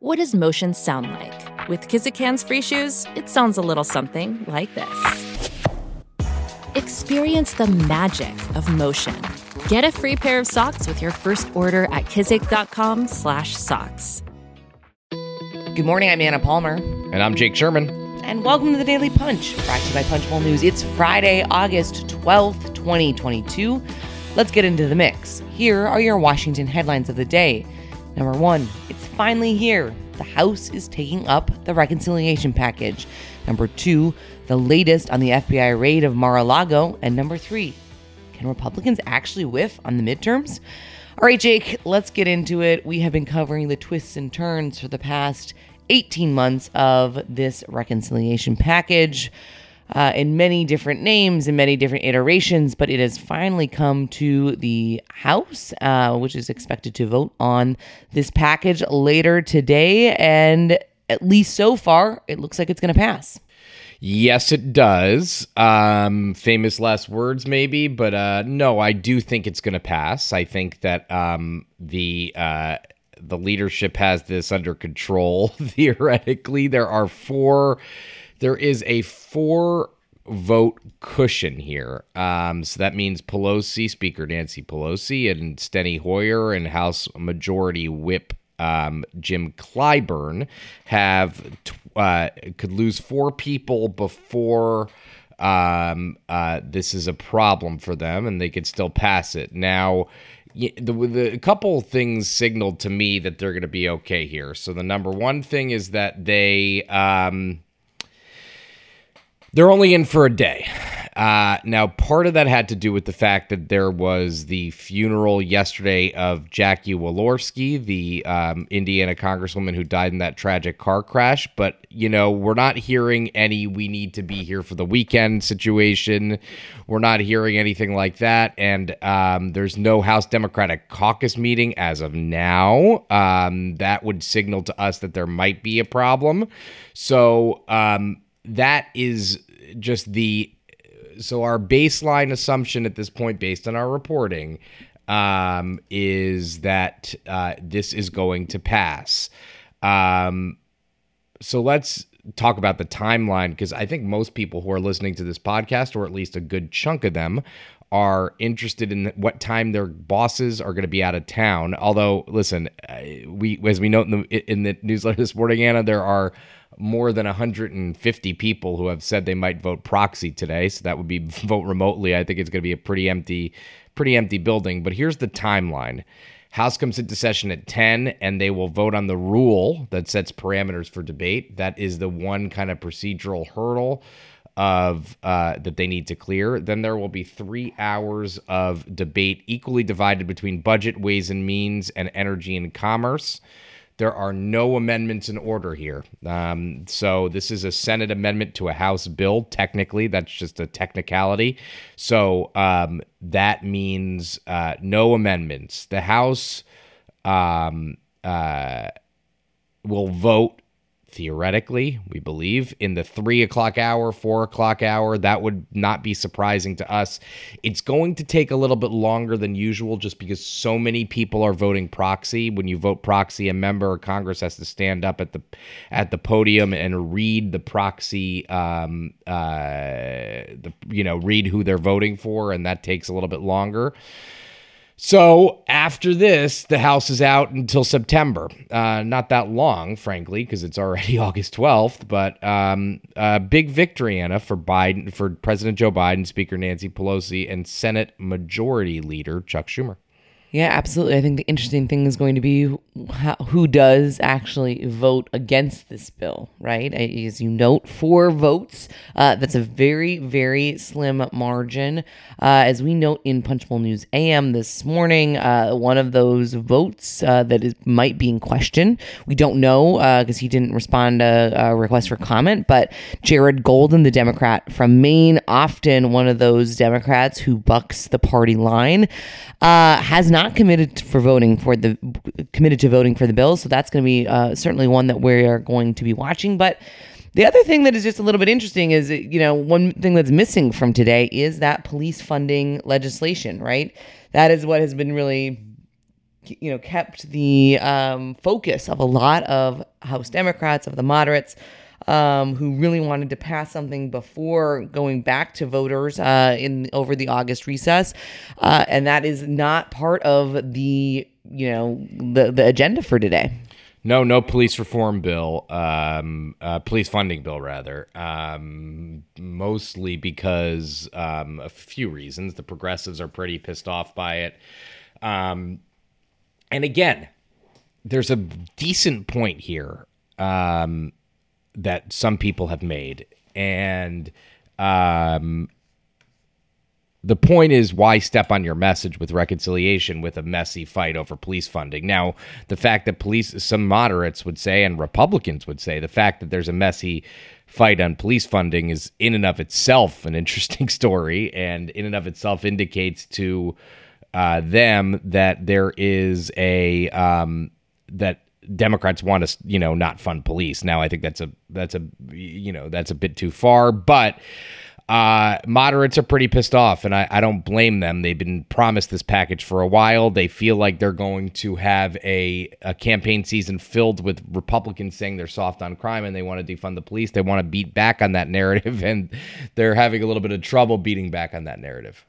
What does motion sound like? With Kizik hands-free shoes, it sounds a little something like this. Experience the magic of motion. Get a free pair of socks with your first order at kizik.com/socks. Good morning, I'm Anna Palmer. And I'm Jake Sherman. And welcome to the Daily Punch, brought to you by Punchbowl News. It's Friday, August 12th, 2022. Let's get into the mix. Here are your Washington headlines of the day. Number one, it's finally here. The House is taking up the reconciliation package. Number two, the latest on the FBI raid of Mar a Lago. And number three, can Republicans actually whiff on the midterms? All right, Jake, let's get into it. We have been covering the twists and turns for the past 18 months of this reconciliation package uh, in many different names and many different iterations, but it has finally come to the House, uh, which is expected to vote on this package later today. And at least so far, it looks like it's going to pass. Yes, it does. Um, famous last words, maybe, but uh, no, I do think it's going to pass. I think that um, the uh, the leadership has this under control. Theoretically, there are four. There is a four vote cushion here. Um, so that means Pelosi, Speaker Nancy Pelosi, and Steny Hoyer and House Majority Whip um, Jim Clyburn have uh, could lose four people before um, uh, this is a problem for them, and they could still pass it. Now, the, the a couple things signaled to me that they're going to be okay here. So the number one thing is that they um, they're only in for a day. Uh, now, part of that had to do with the fact that there was the funeral yesterday of Jackie Walorski, the um, Indiana congresswoman who died in that tragic car crash. But, you know, we're not hearing any we need to be here for the weekend situation. We're not hearing anything like that. And um, there's no House Democratic caucus meeting as of now. Um, that would signal to us that there might be a problem. So um, that is just the so our baseline assumption at this point, based on our reporting, um, is that uh, this is going to pass. Um, so let's talk about the timeline because I think most people who are listening to this podcast, or at least a good chunk of them, are interested in what time their bosses are going to be out of town. Although, listen, uh, we as we note in the in the newsletter this morning, Anna, there are more than 150 people who have said they might vote proxy today. So that would be vote remotely. I think it's going to be a pretty empty, pretty empty building. But here's the timeline. House comes into session at 10 and they will vote on the rule that sets parameters for debate. That is the one kind of procedural hurdle of uh, that they need to clear. Then there will be three hours of debate equally divided between budget, ways and means, and energy and commerce. There are no amendments in order here. Um, so this is a Senate amendment to a House bill. Technically, that's just a technicality. So um, that means uh, no amendments. The House um, uh, will vote theoretically, we believe, in the three o'clock hour, four o'clock hour. That would not be surprising to us. It's going to take a little bit longer than usual just because so many people are voting proxy. When you vote proxy, a member of Congress has to stand up at the at the podium and read the proxy um uh the you know, read who they're voting for, and that takes a little bit longer. So after this, the House is out until September. Uh, not that long, frankly, because it's already August 12th. But um, a big victory, Anna, for Biden, for President Joe Biden, Speaker Nancy Pelosi, and Senate Majority Leader Chuck Schumer. Yeah, absolutely. I think the interesting thing is going to be who does actually vote against this bill, right? As you note, four votes. Uh, that's a very, very slim margin. Uh, as we note in Punchbowl News AM this morning, uh, one of those votes uh, that is, might be in question. We don't know because uh, he didn't respond to a request for comment, but Jared Golden, the Democrat from Maine, often one of those Democrats who bucks the party line, uh, has not not committed for voting for the committed to voting for the bill. So that's going to be uh, certainly one that we are going to be watching. But the other thing that is just a little bit interesting is, you know, one thing that's missing from today is that police funding legislation, right? That is what has been really you know, kept the um, focus of a lot of House Democrats, of the moderates, um, who really wanted to pass something before going back to voters uh, in over the August recess, uh, and that is not part of the you know the the agenda for today. No, no police reform bill, um, uh, police funding bill, rather. Um, mostly because um, a few reasons. The progressives are pretty pissed off by it. Um, and again, there's a decent point here um, that some people have made. And um, the point is why step on your message with reconciliation with a messy fight over police funding now the fact that police some moderates would say and republicans would say the fact that there's a messy fight on police funding is in and of itself an interesting story and in and of itself indicates to uh, them that there is a um, that Democrats want to, you know, not fund police. Now, I think that's a that's a you know that's a bit too far, but uh, moderates are pretty pissed off, and I, I don't blame them. They've been promised this package for a while. They feel like they're going to have a, a campaign season filled with Republicans saying they're soft on crime and they want to defund the police. They want to beat back on that narrative, and they're having a little bit of trouble beating back on that narrative.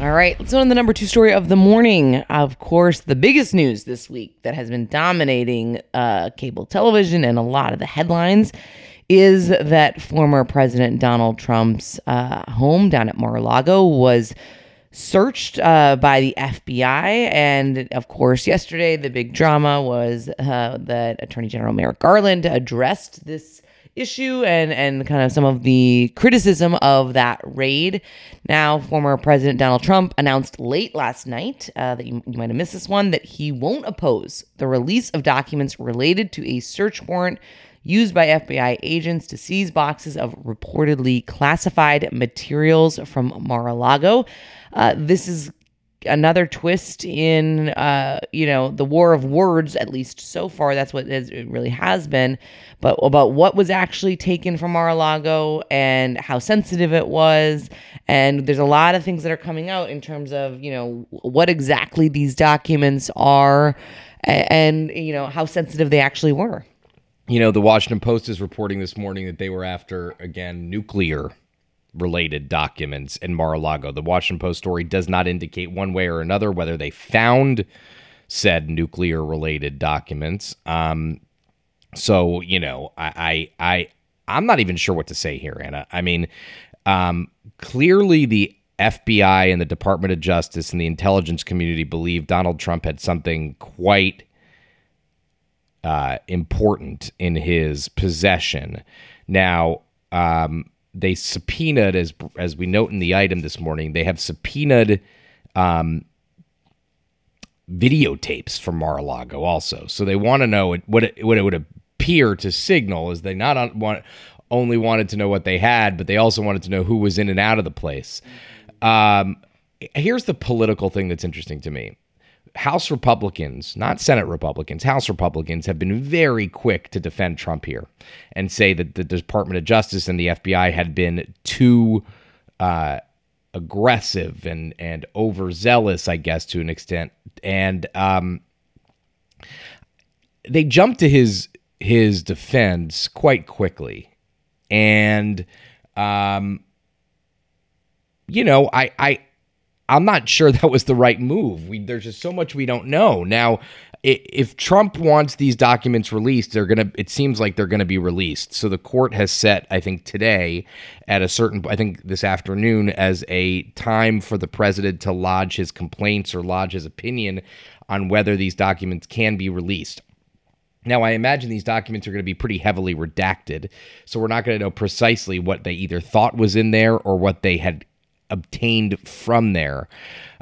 All right, let's go on the number two story of the morning. Of course, the biggest news this week that has been dominating uh, cable television and a lot of the headlines is that former President Donald Trump's uh, home down at Mar a Lago was searched uh, by the FBI. And of course, yesterday, the big drama was uh, that Attorney General Merrick Garland addressed this issue and and kind of some of the criticism of that raid. Now, former President Donald Trump announced late last night uh, that you, you might have missed this one that he won't oppose the release of documents related to a search warrant used by FBI agents to seize boxes of reportedly classified materials from Mar a Lago. Uh, this is another twist in uh, you know the war of words at least so far that's what it really has been but about what was actually taken from mar-a-lago and how sensitive it was. And there's a lot of things that are coming out in terms of you know what exactly these documents are and, and you know how sensitive they actually were. You know the washington post is reporting this morning that they were after again nuclear related documents in Mar-a-Lago. The Washington Post story does not indicate one way or another whether they found said nuclear related documents. Um, so you know, I, I, I, I'm not even sure what to say here, Anna. I mean, um, clearly the FBI and the Department of Justice and the intelligence community believe Donald Trump had something quite uh, important in his possession. Now, um, they subpoenaed as as we note in the item this morning. They have subpoenaed um, videotapes from Mar-a-Lago also. So they want to know what it, what it would appear to signal is they not want only wanted to know what they had, but they also wanted to know who was in and out of the place. Um, here's the political thing that's interesting to me. House Republicans, not Senate Republicans, House Republicans have been very quick to defend Trump here and say that the Department of Justice and the FBI had been too uh, aggressive and and overzealous, I guess, to an extent. And um, they jumped to his his defense quite quickly, and um, you know, I I I'm not sure that was the right move. We, there's just so much we don't know. Now, if Trump wants these documents released, they're going to it seems like they're going to be released. So the court has set I think today at a certain I think this afternoon as a time for the president to lodge his complaints or lodge his opinion on whether these documents can be released. Now, I imagine these documents are going to be pretty heavily redacted, so we're not going to know precisely what they either thought was in there or what they had obtained from there.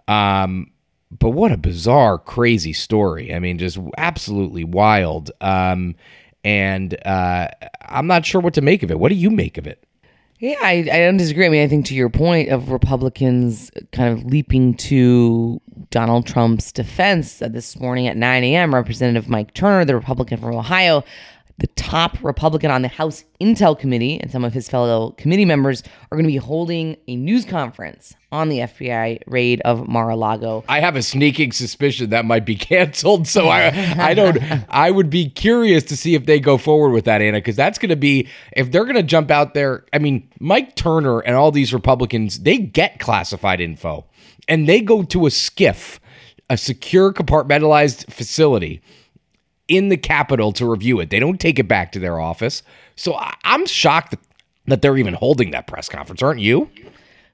Um, but what a bizarre, crazy story. I mean, just absolutely wild. Um, and uh, I'm not sure what to make of it. What do you make of it? Yeah, I, I don't disagree. I mean, I think to your point of Republicans kind of leaping to Donald Trump's defense uh, this morning at 9 a.m., Representative Mike Turner, the Republican from Ohio, the top Republican on the House Intel Committee and some of his fellow committee members are going to be holding a news conference on the FBI raid of Mar-a-Lago. I have a sneaking suspicion that might be canceled, so I I don't I would be curious to see if they go forward with that, Anna, because that's going to be if they're going to jump out there. I mean, Mike Turner and all these Republicans, they get classified info, and they go to a SCIF, a secure compartmentalized facility in the Capitol to review it. They don't take it back to their office. So I, am shocked that, that they're even holding that press conference, aren't you?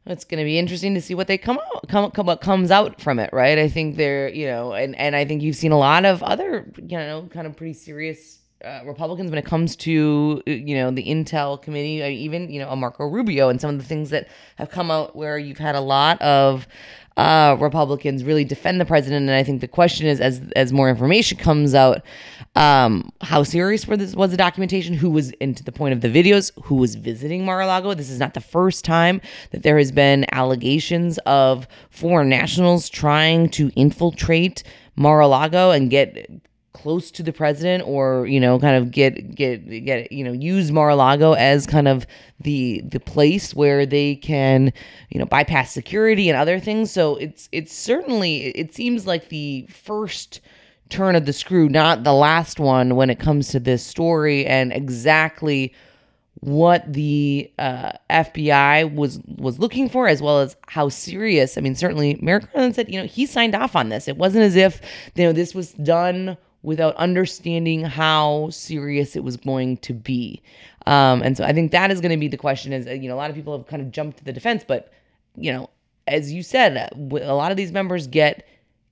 It's going to be interesting to see what they come out, come, come what comes out from it, right? I think they're, you know, and and I think you've seen a lot of other, you know, kind of pretty serious uh, Republicans when it comes to you know the Intel committee, uh, even you know a Marco Rubio and some of the things that have come out where you've had a lot of uh, Republicans really defend the president. And I think the question is, as as more information comes out, um, how serious was this was the documentation? Who was into the point of the videos? Who was visiting Mar-a-Lago? This is not the first time that there has been allegations of foreign nationals trying to infiltrate Mar-a-Lago and get close to the president or you know kind of get get get you know use Mar-a-Lago as kind of the the place where they can you know bypass security and other things so it's it's certainly it seems like the first turn of the screw not the last one when it comes to this story and exactly what the uh, FBI was was looking for, as well as how serious. I mean, certainly Merrick Garland said, you know, he signed off on this. It wasn't as if you know this was done without understanding how serious it was going to be. Um, and so I think that is going to be the question is, you know, a lot of people have kind of jumped to the defense, but, you know, as you said, a lot of these members get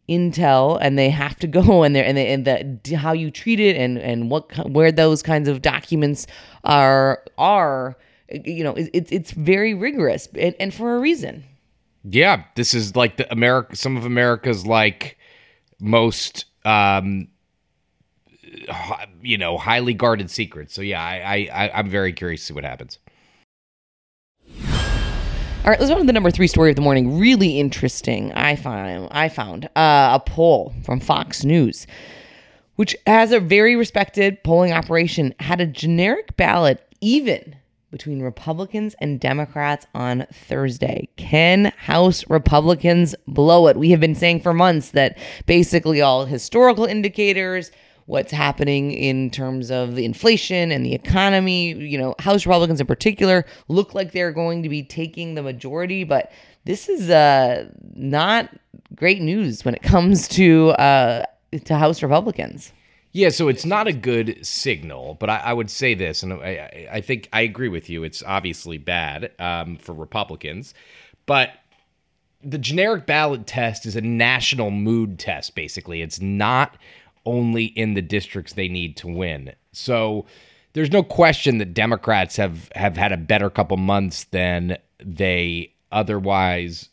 intel and they have to go and they're and they, and the how you treat it and and what where those kinds of documents are are you know it's it's very rigorous and, and for a reason yeah this is like the america some of america's like most um you know, highly guarded secrets. So yeah, I, I I'm very curious to see what happens. All right, let's go to the number three story of the morning. Really interesting. I found I found uh, a poll from Fox News, which has a very respected polling operation, had a generic ballot even between Republicans and Democrats on Thursday. Can House Republicans blow it? We have been saying for months that basically all historical indicators what's happening in terms of the inflation and the economy. You know, House Republicans in particular look like they're going to be taking the majority, but this is uh, not great news when it comes to uh, to House Republicans. Yeah, so it's not a good signal, but I, I would say this, and I, I, think I agree with you. It's obviously bad um, for Republicans, but the generic ballot test is a national mood test, basically. It's not only in the districts they need to win. So there's no question that Democrats have have had a better couple months than they otherwise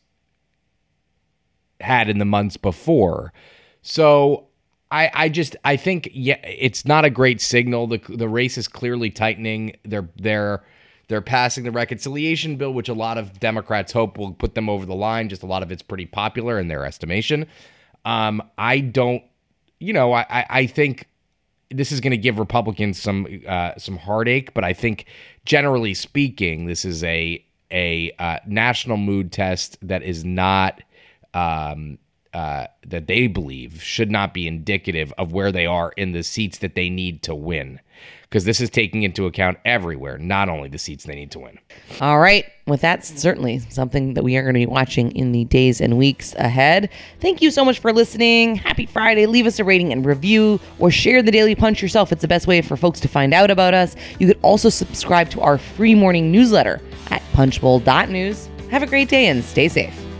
had in the months before. So I, I just I think yeah it's not a great signal. The the race is clearly tightening. They're they're they're passing the reconciliation bill, which a lot of Democrats hope will put them over the line. Just a lot of it's pretty popular in their estimation. Um, I don't you know, I, I think this is going to give Republicans some uh, some heartache, but I think generally speaking, this is a a uh, national mood test that is not um, uh, that they believe should not be indicative of where they are in the seats that they need to win because this is taking into account everywhere, not only the seats they need to win. All right. With that, certainly something that we are going to be watching in the days and weeks ahead. Thank you so much for listening. Happy Friday. Leave us a rating and review or share the Daily Punch yourself. It's the best way for folks to find out about us. You could also subscribe to our free morning newsletter at punchbowl.news. Have a great day and stay safe.